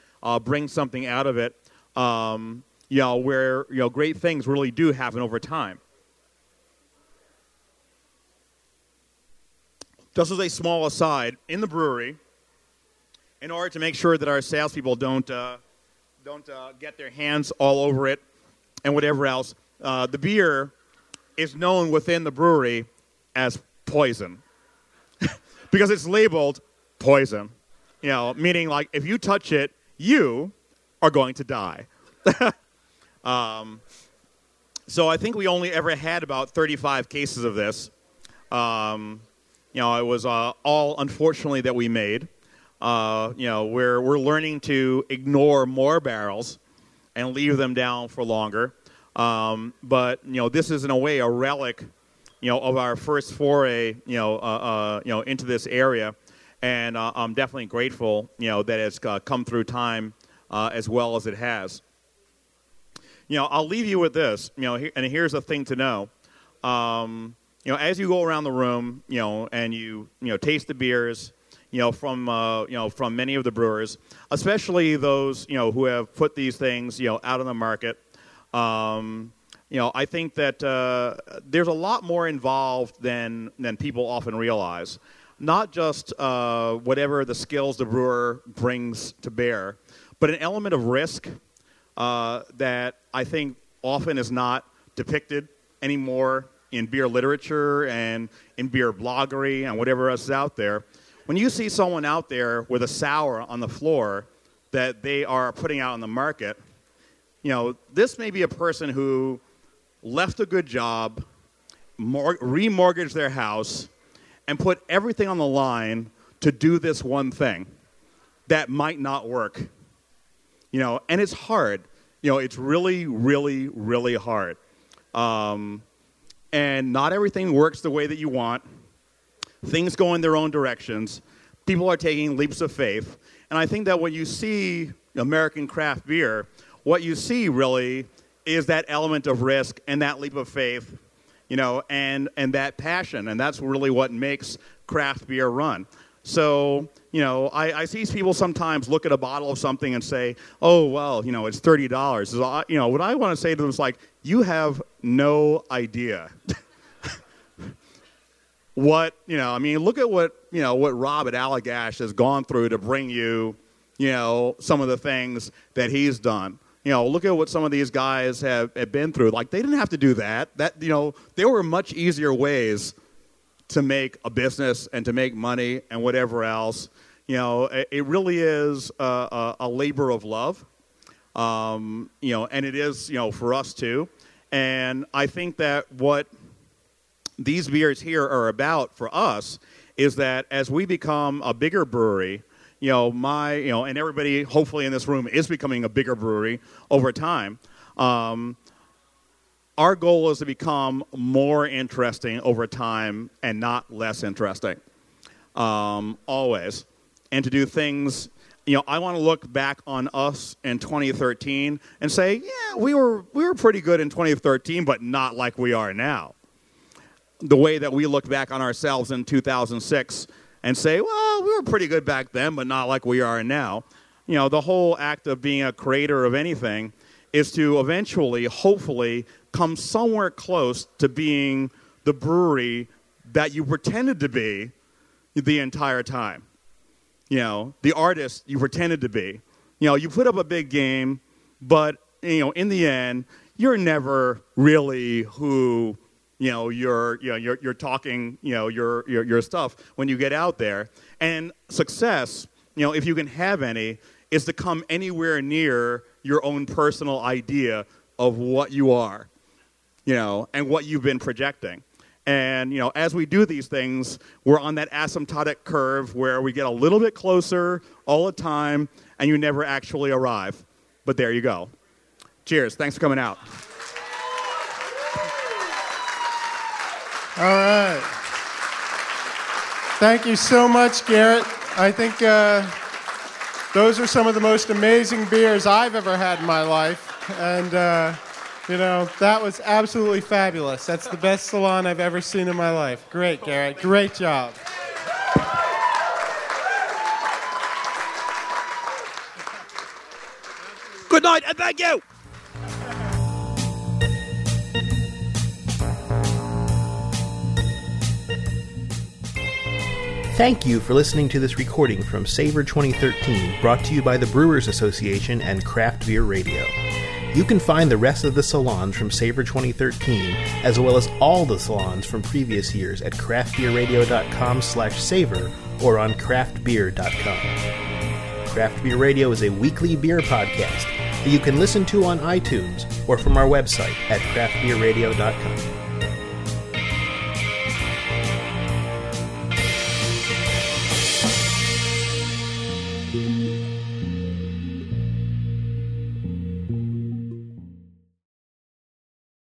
bring something out of it. Um, you know, where you know great things really do happen over time. Just as a small aside, in the brewery, in order to make sure that our salespeople don't, uh, don't uh, get their hands all over it and whatever else, uh, the beer is known within the brewery as poison because it's labeled poison. You know, meaning like if you touch it, you are going to die. um, so I think we only ever had about 35 cases of this. Um, you know, it was uh, all unfortunately that we made. Uh, you know, we're, we're learning to ignore more barrels and leave them down for longer. Um, but, you know, this is in a way a relic, you know, of our first foray, you know, uh, uh you know, into this area. And uh, I'm definitely grateful, you know, that it's uh, come through time as well as it has. You know, I'll leave you with this. You know, and here's a thing to know. Um, you know, as you go around the room, you know, and you you know taste the beers, you know, from uh, you know from many of the brewers, especially those you know who have put these things you know out on the market. Um, you know, I think that uh, there's a lot more involved than than people often realize. Not just uh, whatever the skills the brewer brings to bear, but an element of risk uh, that I think often is not depicted anymore in beer literature and in beer bloggery and whatever else is out there. When you see someone out there with a sour on the floor that they are putting out on the market, you know, this may be a person who left a good job, mor- remortgaged their house, and put everything on the line to do this one thing that might not work. You know, and it's hard. You know, it's really, really, really hard. Um, and not everything works the way that you want. Things go in their own directions. People are taking leaps of faith. And I think that when you see American craft beer, what you see really is that element of risk and that leap of faith, you know, and, and that passion. And that's really what makes craft beer run. So, you know, I, I see people sometimes look at a bottle of something and say, oh, well, you know, it's $30. You know, what I want to say to them is like, you have no idea. what, you know, I mean, look at what, you know, what Rob at Allagash has gone through to bring you, you know, some of the things that he's done you know, look at what some of these guys have, have been through. Like, they didn't have to do that. That, you know, there were much easier ways to make a business and to make money and whatever else. You know, it, it really is a, a, a, labor of love. Um, you know, and it is, you know, for us too. And I think that what these beers here are about for us is that as we become a bigger brewery, you know, my, you know, and everybody hopefully in this room is becoming a bigger brewery over time. Um, our goal is to become more interesting over time and not less interesting, um, always. And to do things, you know, I want to look back on us in 2013 and say, yeah, we were, we were pretty good in 2013, but not like we are now. The way that we look back on ourselves in 2006 and say, well, we were pretty good back then, but not like we are now. You know, the whole act of being a creator of anything is to eventually, hopefully, come somewhere close to being the brewery that you pretended to be the entire time. You know, the artist you pretended to be. You know, you put up a big game, but, you know, in the end, you're never really who you know your you know you're, you're talking you know your, your your stuff when you get out there and success you know if you can have any is to come anywhere near your own personal idea of what you are you know and what you've been projecting and you know as we do these things we're on that asymptotic curve where we get a little bit closer all the time and you never actually arrive but there you go cheers thanks for coming out All right. Thank you so much, Garrett. I think uh, those are some of the most amazing beers I've ever had in my life. And, uh, you know, that was absolutely fabulous. That's the best salon I've ever seen in my life. Great, Garrett. Great job. Good night and thank you. Thank you for listening to this recording from Savor 2013, brought to you by the Brewers Association and Craft Beer Radio. You can find the rest of the salons from Savor 2013, as well as all the salons from previous years at craftbeerradio.com slash savor or on craftbeer.com. Craft Beer Radio is a weekly beer podcast that you can listen to on iTunes or from our website at craftbeerradio.com.